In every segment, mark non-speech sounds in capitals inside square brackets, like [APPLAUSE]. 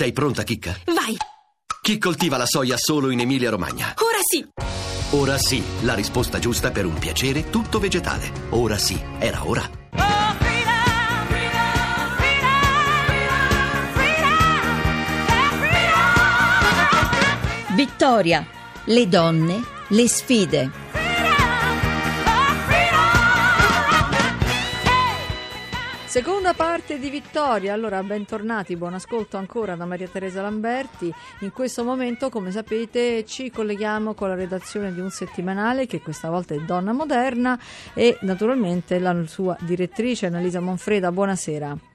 Sei pronta, Chicca? Vai! Chi coltiva la soia solo in Emilia-Romagna? Ora sì! Ora sì, la risposta giusta per un piacere tutto vegetale. Ora sì, era ora. Vittoria, le donne, le sfide. Seconda parte di Vittoria, allora bentornati, buon ascolto ancora da Maria Teresa Lamberti. In questo momento, come sapete, ci colleghiamo con la redazione di un settimanale che questa volta è Donna Moderna e naturalmente la sua direttrice Annalisa Monfreda. Buonasera.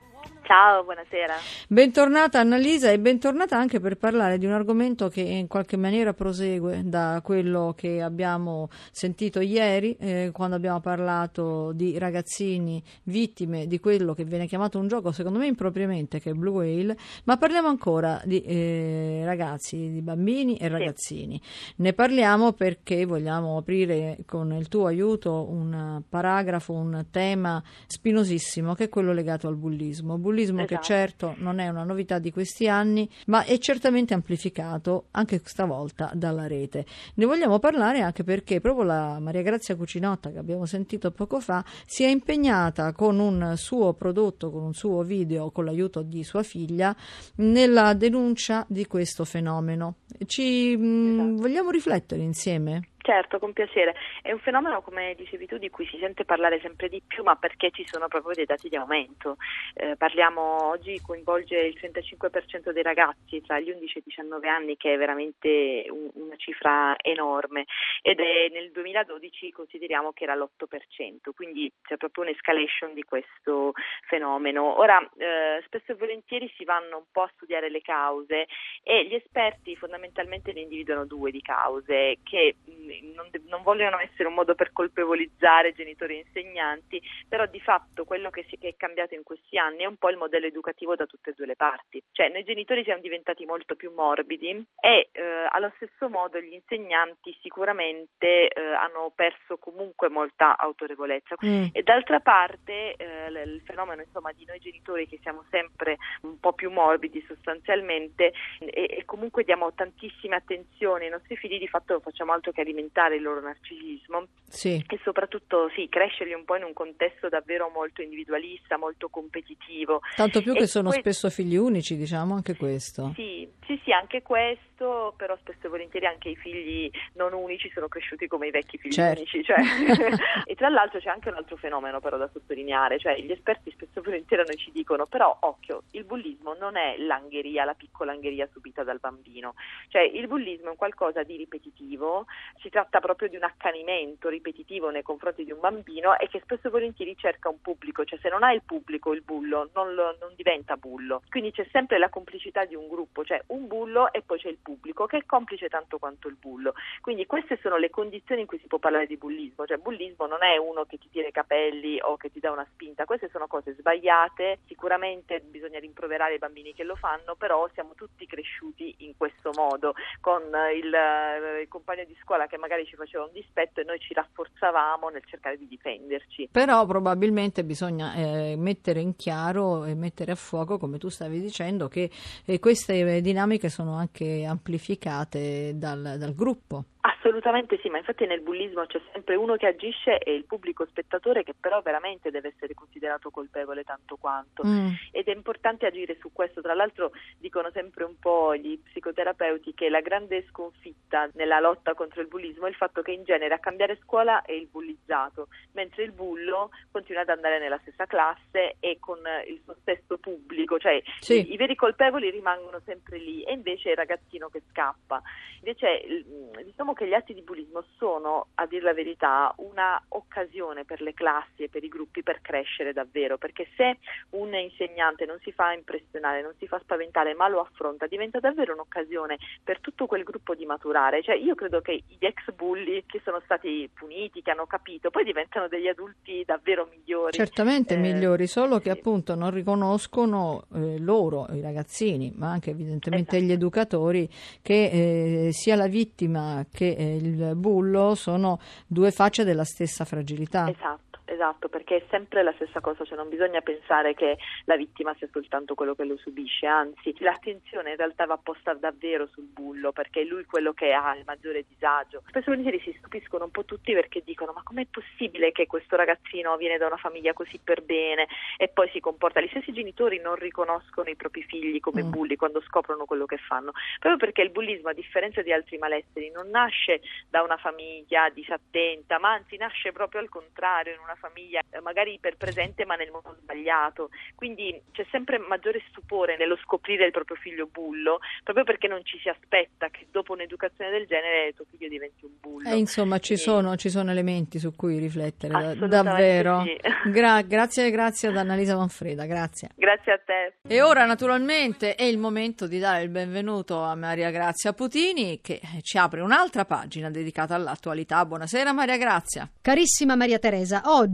Ciao, buonasera. Bentornata Annalisa e bentornata anche per parlare di un argomento che in qualche maniera prosegue da quello che abbiamo sentito ieri eh, quando abbiamo parlato di ragazzini vittime di quello che viene chiamato un gioco secondo me impropriamente che è Blue Whale, ma parliamo ancora di eh, ragazzi, di bambini e ragazzini. Sì. Ne parliamo perché vogliamo aprire con il tuo aiuto un paragrafo, un tema spinosissimo che è quello legato al bullismo bullismo esatto. che certo non è una novità di questi anni, ma è certamente amplificato anche stavolta dalla rete. Ne vogliamo parlare anche perché proprio la Maria Grazia Cucinotta che abbiamo sentito poco fa si è impegnata con un suo prodotto, con un suo video, con l'aiuto di sua figlia, nella denuncia di questo fenomeno. Ci mm, esatto. mh, vogliamo riflettere insieme? Certo, con piacere. È un fenomeno, come dicevi tu, di cui si sente parlare sempre di più, ma perché ci sono proprio dei dati di aumento. Eh, parliamo oggi, coinvolge il 35% dei ragazzi tra gli 11 e i 19 anni, che è veramente un, una cifra enorme, ed è nel 2012 consideriamo che era l'8%, quindi c'è proprio un'escalation di questo fenomeno. Ora, eh, spesso e volentieri si vanno un po' a studiare le cause e gli esperti fondamentalmente ne individuano due di cause che non, non, vogliono essere un modo per colpevolizzare genitori e insegnanti, però di fatto quello che, si, che, è cambiato in questi anni è un po' il modello educativo da tutte e due le parti. Cioè noi genitori siamo diventati molto più morbidi e eh, allo stesso modo gli insegnanti sicuramente eh, hanno perso comunque molta autorevolezza. Mm. E d'altra parte eh, il fenomeno insomma, di noi genitori che siamo sempre un po' più morbidi sostanzialmente e, e comunque diamo tantissima attenzione ai nostri figli, di fatto non facciamo altro che alimentare il loro narcisismo sì. e soprattutto sì, crescerli un po' in un contesto davvero molto individualista, molto competitivo. Tanto più e che sono que- spesso figli unici, diciamo anche questo. Sì, sì, sì, anche questo, però spesso e volentieri anche i figli non unici sono cresciuti come i vecchi figli certo. unici. Cioè. [LAUGHS] e tra l'altro c'è anche un altro fenomeno però da sottolineare, cioè gli esperti spesso e volentieri noi ci dicono però occhio, il bullismo non è l'angheria, la piccola angheria subita dal bambino, cioè il bullismo è un qualcosa di ripetitivo, si tratta proprio di un accanimento ripetitivo nei confronti di un bambino e che spesso e volentieri cerca un pubblico, cioè se non ha il pubblico il bullo non, lo, non diventa bullo, quindi c'è sempre la complicità di un gruppo, cioè un bullo e poi c'è il pubblico che è complice tanto quanto il bullo, quindi queste sono le condizioni in cui si può parlare di bullismo, cioè bullismo non è uno che ti tira i capelli o che ti dà una spinta, queste sono cose sbagliate, sicuramente bisogna rimproverare i bambini che lo fanno, però siamo tutti cresciuti in questo modo, con il, il compagno di scuola che magari ci faceva un dispetto e noi ci rafforzavamo nel cercare di difenderci. Però probabilmente bisogna eh, mettere in chiaro e mettere a fuoco, come tu stavi dicendo, che eh, queste dinamiche sono anche amplificate dal, dal gruppo. Assolutamente sì, ma infatti nel bullismo c'è sempre uno che agisce e il pubblico spettatore che però veramente deve essere considerato colpevole tanto quanto. Mm. Ed è importante agire su questo. Tra l'altro dicono sempre un po' gli psicoterapeuti che la grande sconfitta nella lotta contro il bullismo è il fatto che in genere a cambiare scuola è il bullizzato, mentre il bullo continua ad andare nella stessa classe e con il suo stesso pubblico, cioè sì. i, i veri colpevoli rimangono sempre lì e invece è il ragazzino che scappa. Invece diciamo che gli atti di bullismo sono, a dir la verità, una occasione per le classi e per i gruppi per crescere davvero, perché se un insegnante non si fa impressionare, non si fa spaventare, ma lo affronta, diventa davvero un'occasione per tutto quel gruppo di maturare. Cioè, io credo che gli ex bulli che sono stati puniti, che hanno capito, poi diventano degli adulti davvero migliori. Certamente eh, migliori, solo sì. che appunto non riconoscono eh, loro, i ragazzini, ma anche evidentemente esatto. gli educatori, che eh, sia la vittima che eh, il bullo sono due facce della stessa fragilità. Esatto. Esatto, perché è sempre la stessa cosa, cioè non bisogna pensare che la vittima sia soltanto quello che lo subisce, anzi l'attenzione in realtà va posta davvero sul bullo perché è lui quello che ha il maggiore disagio. Spesso volentieri si stupiscono un po' tutti perché dicono ma com'è possibile che questo ragazzino viene da una famiglia così per bene e poi si comporta, gli stessi genitori non riconoscono i propri figli come mm. bulli quando scoprono quello che fanno, proprio perché il bullismo a differenza di altri malesseri non nasce da una famiglia disattenta, ma anzi nasce proprio al contrario in una famiglia eh, magari iperpresente ma nel modo sbagliato. Quindi c'è sempre maggiore stupore nello scoprire il proprio figlio bullo, proprio perché non ci si aspetta che dopo un'educazione del genere tuo figlio diventi un bullo. Eh, insomma, ci, sono, ci, sono, elementi su cui riflettere, davvero. Sì. [LAUGHS] Gra- grazie, grazie ad Annalisa Manfreda, grazie. Grazie a te. E ora naturalmente è il momento di dare il benvenuto a Maria Grazia Putini che ci apre un'altra pagina dedicata all'attualità. Buonasera Maria Grazia. Carissima Maria Teresa, oggi,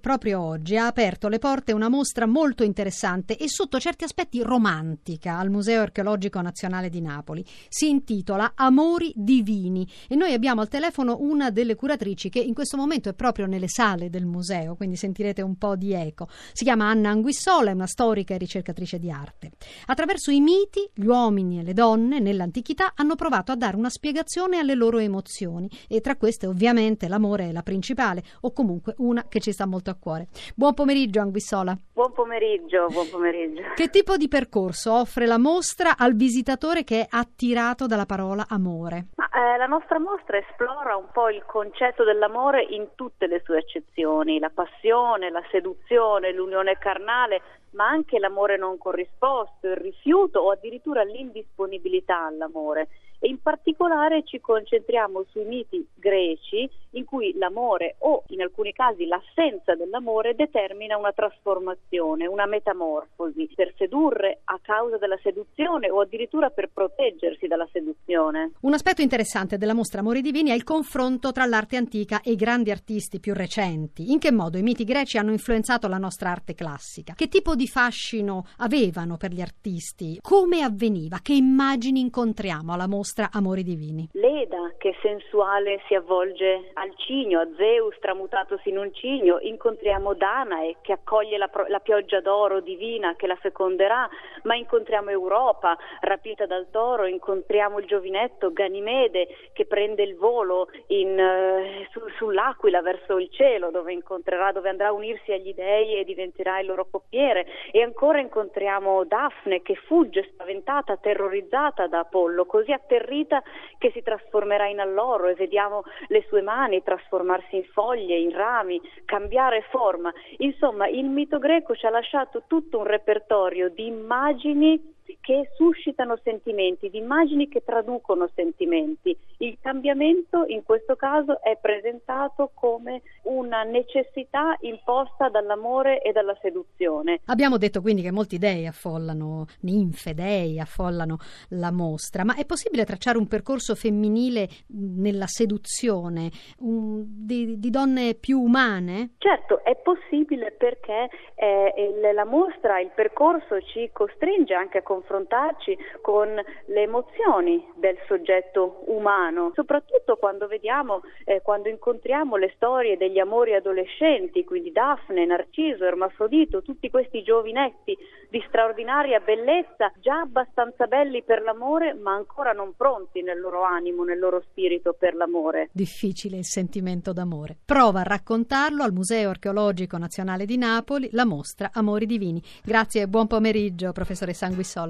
proprio oggi, ha aperto le porte una mostra molto interessante e sotto certi aspetti romantica al Museo Archeologico Nazionale di Napoli. Si intitola Amori Divini e noi abbiamo al telefono una delle curatrici che in questo momento è proprio nelle sale del museo, quindi sentirete un po' di eco. Si chiama Anna Anguissola, è una storica e ricercatrice di arte. Attraverso i miti, gli uomini e le donne nell'antichità hanno provato a dare una spiegazione alle loro emozioni e tra queste ovviamente l'amore è la principale o comunque una che ci sta molto a cuore. Buon pomeriggio Anguissola. Buon pomeriggio, buon pomeriggio. Che tipo di percorso offre la mostra al visitatore che è attirato dalla parola amore? Ma, eh, la nostra mostra esplora un po' il concetto dell'amore in tutte le sue accezioni, la passione, la seduzione, l'unione carnale, ma anche l'amore non corrisposto, il rifiuto o addirittura l'indisponibilità all'amore e in particolare ci concentriamo sui miti greci in cui l'amore o in alcuni casi l'assenza dell'amore determina una trasformazione, una metamorfosi per sedurre a causa della seduzione o addirittura per proteggersi dalla seduzione. Un aspetto interessante della mostra Amori Divini è il confronto tra l'arte antica e i grandi artisti più recenti. In che modo i miti greci hanno influenzato la nostra arte classica? Che tipo di fascino avevano per gli artisti? Come avveniva? Che immagini incontriamo alla mostra? Amori Divini. Leda, che sensuale si avvolge al cigno, a Zeus tramutatosi in un cigno, incontriamo Danae che accoglie la, la pioggia d'oro divina che la feconderà, ma incontriamo Europa rapita dal toro, incontriamo il giovinetto Ganimede che prende il volo in, uh, su, sull'aquila verso il cielo dove incontrerà, dove andrà a unirsi agli dei e diventerà il loro coppiere e ancora incontriamo Daphne che fugge spaventata, terrorizzata da Apollo, così atterrita che si trasformerà in alloro e vediamo le sue mani trasformarsi in foglie, in rami, cambiare forma. Insomma, il mito greco ci ha lasciato tutto un repertorio di immagini che suscitano sentimenti, di immagini che traducono sentimenti. Il cambiamento in questo caso è presentato come una necessità imposta dall'amore e dalla seduzione. Abbiamo detto quindi che molti dei affollano, ninfe, dei affollano la mostra, ma è possibile tracciare un percorso femminile nella seduzione un, di, di, donne più umane? Certo, è possibile perché eh, la mostra, il percorso ci costringe anche a confrontarci con le emozioni del soggetto umano, soprattutto quando vediamo, eh, quando incontriamo le storie degli amori adolescenti, quindi Daphne, Narciso, Ermafrodito, tutti questi giovinetti di straordinaria bellezza, già abbastanza belli per l'amore, ma ancora non pronti nel loro animo, nel loro spirito per l'amore. Difficile il sentimento d'amore. Prova a raccontarlo al Museo Archeologico Nazionale di Napoli, la mostra Amori Divini. Grazie e buon pomeriggio, professoressa Anguissola.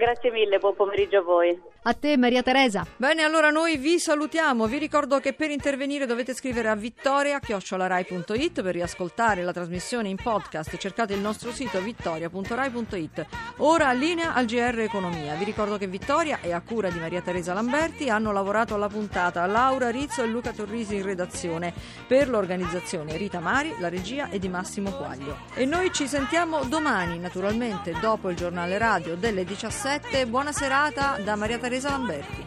Grazie mille, buon pomeriggio a voi. A te Maria Teresa. Bene, allora noi vi salutiamo. Vi ricordo che per intervenire dovete scrivere a vittoria.rai.it per riascoltare la trasmissione in podcast. Cercate il nostro sito vittoria.rai.it. Ora linea al GR Economia. Vi ricordo che Vittoria e a cura di Maria Teresa Lamberti hanno lavorato alla puntata Laura Rizzo e Luca Torrisi in redazione. Per l'organizzazione Rita Mari, la regia è di Massimo Quaglio. E noi ci sentiamo domani, naturalmente, dopo il giornale radio delle 17. Buona serata da Maria Teresa Lamberti.